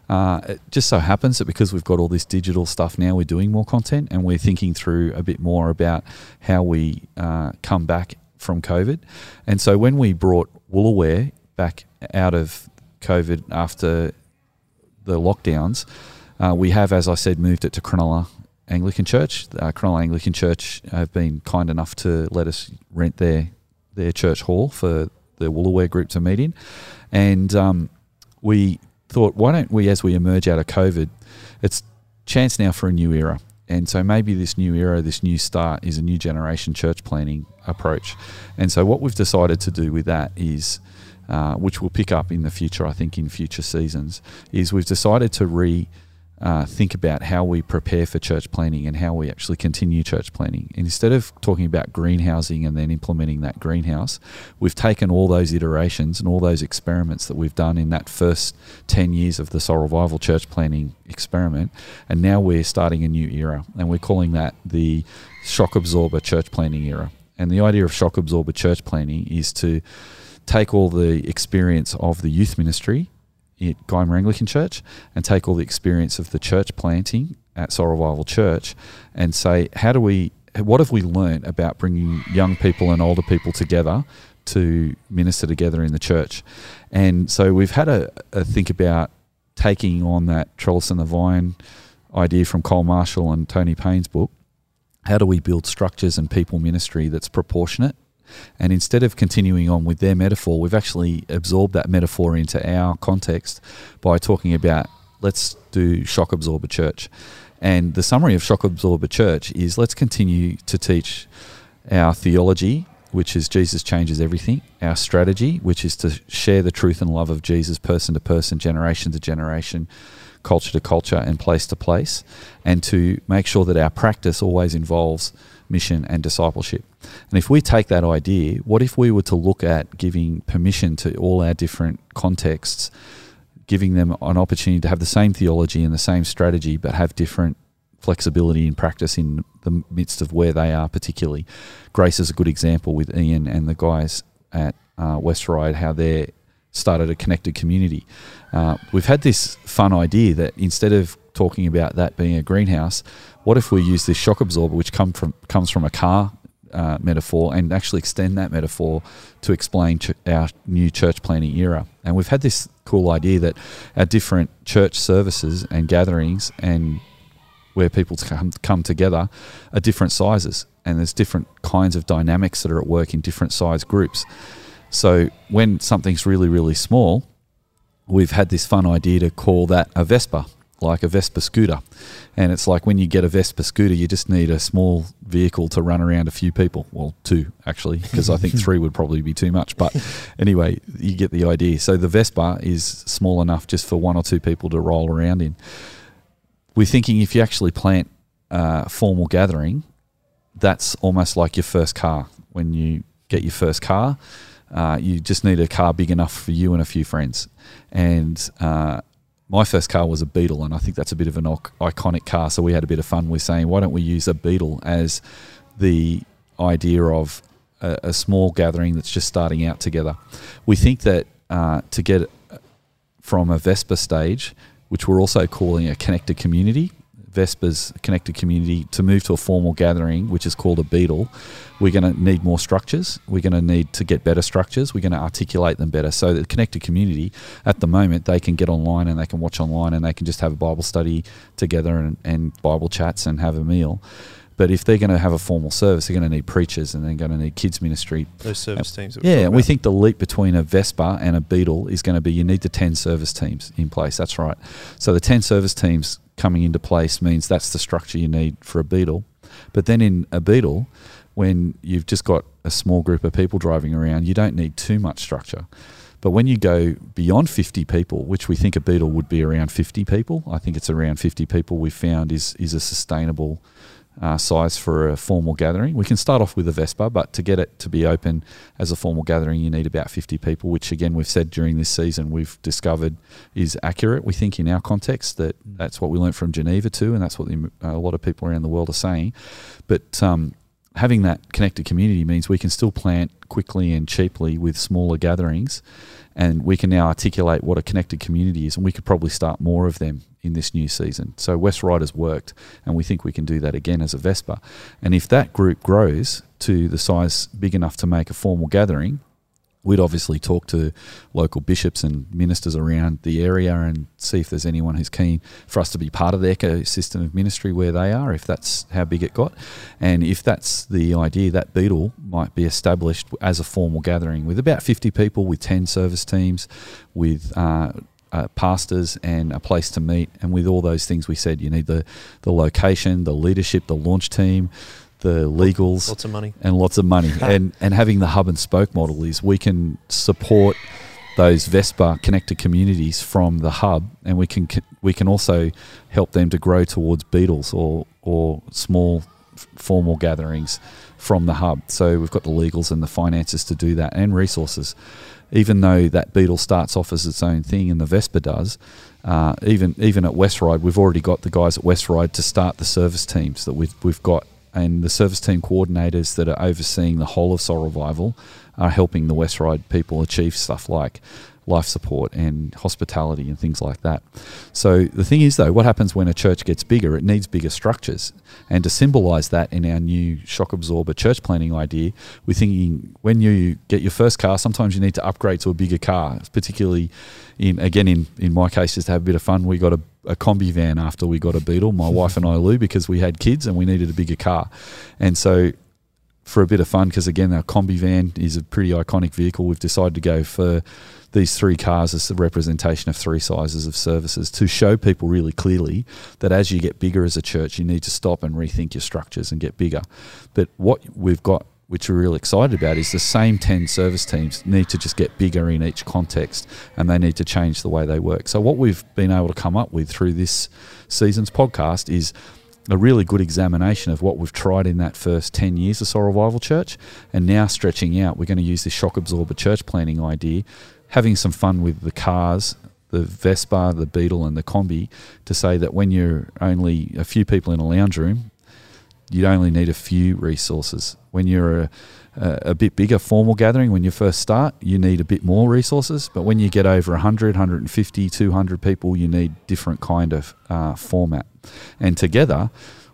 Uh, it just so happens that because we've got all this digital stuff now, we're doing more content and we're thinking through a bit more about how we uh, come back from COVID. And so when we brought Woolooware back out of COVID after the lockdowns, uh, we have, as I said, moved it to Cronulla Anglican Church. Uh, Cronulla Anglican Church have been kind enough to let us rent their their church hall for the Woolooware group to meet in, and um, we thought, why don't we, as we emerge out of COVID, it's chance now for a new era. And so maybe this new era, this new start, is a new generation church planning approach. And so what we've decided to do with that is, uh, which we'll pick up in the future, I think, in future seasons, is we've decided to re uh, think about how we prepare for church planning and how we actually continue church planning. Instead of talking about greenhousing and then implementing that greenhouse, we've taken all those iterations and all those experiments that we've done in that first 10 years of the Soul Revival church planning experiment, and now we're starting a new era. And we're calling that the shock absorber church planning era. And the idea of shock absorber church planning is to take all the experience of the youth ministry at Gymea Anglican Church and take all the experience of the church planting at Revival Church and say, how do we, what have we learned about bringing young people and older people together to minister together in the church? And so we've had a, a think about taking on that trellis and the vine idea from Col Marshall and Tony Payne's book. How do we build structures and people ministry that's proportionate and instead of continuing on with their metaphor, we've actually absorbed that metaphor into our context by talking about let's do shock absorber church. And the summary of shock absorber church is let's continue to teach our theology, which is Jesus changes everything, our strategy, which is to share the truth and love of Jesus person to person, generation to generation, culture to culture, and place to place, and to make sure that our practice always involves mission and discipleship. And if we take that idea, what if we were to look at giving permission to all our different contexts, giving them an opportunity to have the same theology and the same strategy, but have different flexibility in practice in the midst of where they are, particularly? Grace is a good example with Ian and the guys at uh, West Ryde, how they're started a connected community. Uh, we've had this fun idea that instead of talking about that being a greenhouse, what if we use this shock absorber, which come from comes from a car uh, metaphor, and actually extend that metaphor to explain ch- our new church planning era? And we've had this cool idea that our different church services and gatherings and where people come, come together are different sizes, and there's different kinds of dynamics that are at work in different size groups. So when something's really, really small, we've had this fun idea to call that a Vespa, like a Vespa scooter. And it's like when you get a Vespa scooter, you just need a small vehicle to run around a few people. Well, two, actually, because I think three would probably be too much. But anyway, you get the idea. So the Vespa is small enough just for one or two people to roll around in. We're thinking if you actually plant a formal gathering, that's almost like your first car. When you get your first car, uh, you just need a car big enough for you and a few friends. And uh, my first car was a Beetle, and I think that's a bit of an ic- iconic car. So we had a bit of fun with saying, why don't we use a Beetle as the idea of a, a small gathering that's just starting out together? We think that uh, to get from a Vespa stage, which we're also calling a connected community, Vespa's connected community, to move to a formal gathering, which is called a Beetle, we're going to need more structures. We're going to need to get better structures. We're going to articulate them better. So the connected community, at the moment, they can get online and they can watch online and they can just have a Bible study together and, and Bible chats and have a meal. But if they're going to have a formal service, they're going to need preachers and they're going to need kids ministry. Those service teams. That Yeah, and we think the leap between a Vespa and a Beetle is going to be you need the 10 service teams in place. That's right. So the 10 service teams coming into place means that's the structure you need for a Beetle. But then in a Beetle, when you've just got a small group of people driving around, you don't need too much structure. But when you go beyond 50 people, which we think a Beetle would be around 50 people, I think it's around 50 people we found is, is a sustainable uh, size for a formal gathering. We can start off with a Vespa, but to get it to be open as a formal gathering, you need about 50 people, which again, we've said during this season, we've discovered is accurate. We think in our context that that's what we learned from Geneva too, and that's what the, a lot of people around the world are saying. But um, having that connected community means we can still plant quickly and cheaply with smaller gatherings and we can now articulate what a connected community is and we could probably start more of them in this new season so west riders worked and we think we can do that again as a vespa and if that group grows to the size big enough to make a formal gathering we'd obviously talk to local bishops and ministers around the area and see if there's anyone who's keen for us to be part of the ecosystem of ministry where they are, if that's how big it got. And if that's the idea, that Beetle might be established as a formal gathering with about 50 people, with 10 service teams, with uh, uh, pastors and a place to meet. And with all those things we said, you need the, the location, the leadership, the launch team, the legals lots of money. and lots of money. and and having the hub and spoke model is we can support those Vespa connected communities from the hub, and we can we can also help them to grow towards Beetles or or small formal gatherings from the hub. So we've got the legals and the finances to do that, and resources. Even though that Beetle starts off as its own thing, and the Vespa does, uh, even even at West Ryde, we've already got the guys at West Ryde to start the service teams that we've we've got. And the service team coordinators that are overseeing the whole of Soul Revival are helping the West Ryde people achieve stuff like life support and hospitality and things like that. So the thing is though, what happens when a church gets bigger? It needs bigger structures. And to symbolize that in our new shock absorber church planning idea, we're thinking when you get your first car, sometimes you need to upgrade to a bigger car, particularly in again in in my case just to have a bit of fun we got a, a Kombi van after we got a beetle my wife and i lou because we had kids and we needed a bigger car and so for a bit of fun because again our Kombi van is a pretty iconic vehicle we've decided to go for these three cars as the representation of three sizes of services to show people really clearly that as you get bigger as a church you need to stop and rethink your structures and get bigger but what we've got which we're really excited about, is the same 10 service teams need to just get bigger in each context and they need to change the way they work. So, what we've been able to come up with through this season's podcast is a really good examination of what we've tried in that first 10 years of Soul Revival Church and now stretching out. We're going to use this shock absorber church planning idea, having some fun with the cars. The Vespa, the Beetle, and the Kombi to say that when you're only a few people in a lounge room, you only need a few resources. When you're a, a, bit bigger formal gathering, when you first start, you need a bit more resources. But when you get over 100, 150, 200 people, you need different kind of uh, format. And together,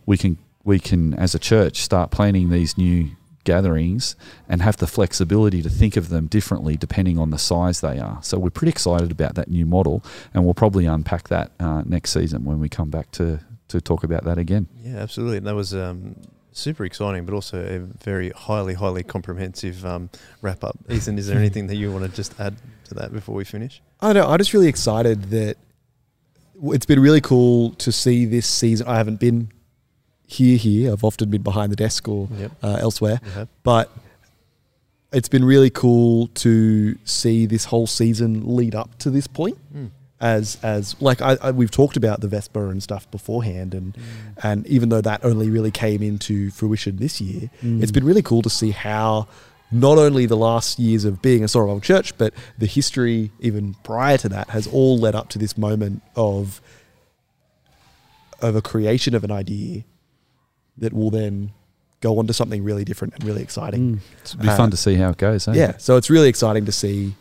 we can we can as a church start planning these new gatherings and have the flexibility to think of them differently depending on the size they are. So we're pretty excited about that new model, and we'll probably unpack that uh, next season when we come back to to talk about that again. Yeah, absolutely. And That was um, super exciting, but also a very highly, highly comprehensive um, wrap up. Ethan, is there anything that you want to just add to that before we finish? I know. I'm just really excited that it's been really cool to see this season. I haven't been here, here. I've often been behind the desk or Yep. uh, elsewhere, but it's been really cool to see this whole season lead up to this point. Mm. as as like I, I we've talked about the Vespa and stuff beforehand, and and even though that only really came into fruition this year, it's been really cool to see how not only the last years of being a Sorrel church, but the history even prior to that has all led up to this moment of of a creation of an idea that will then go on to something really different and really exciting. It'd be Uh, fun to see how it goes. eh? Yeah, so it's really exciting to see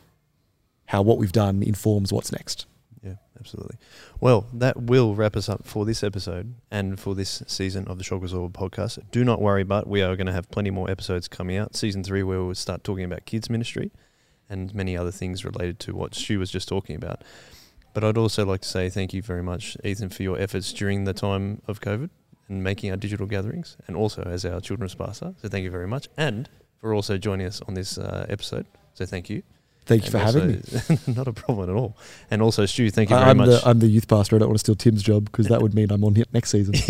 how what we've done informs what's next. Yeah, absolutely. Well, that will wrap us up for this episode and for this season of the Shock Absorber podcast. Do not worry, but we are going to have plenty more episodes coming out. Season three, where we'll start talking about kids' ministry and many other things related to what Stu was just talking about. But I'd also like to say thank you very much, Ethan, for your efforts during the time of COVID and making our digital gatherings, and also as our children's pastor. So thank you very much, and for also joining us on this uh, episode. So thank you. Thank you And for having me. not a problem at all. And also, Stu, thank you very I'm much. the, I'm the youth pastor. I don't want to steal Tim's job because that would mean I'm on here next season.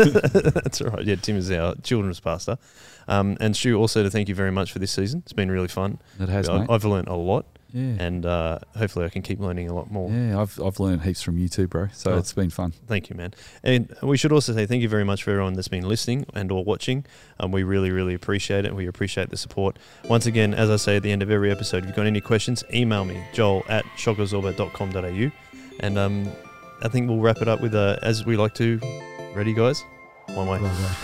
That's all right. Yeah, Tim is our children's pastor. Um, and Stu, also to thank you very much for this season. It's been really fun. It has, I, mate. I've learned a lot, yeah. and uh, hopefully, I can keep learning a lot more. yeah, I've I've learned heaps from you too, bro. So Oh. it's been fun. Thank you, man. And we should also say thank you very much for everyone that's been listening and or watching. Um, we really, really appreciate it. We appreciate the support. Once again, as I say at the end of every episode, if you've got any questions, email me, joel at shockabsorber.com.au. And um, I think we'll wrap it up with, uh, as we like to. Ready, guys? One way. Well, uh,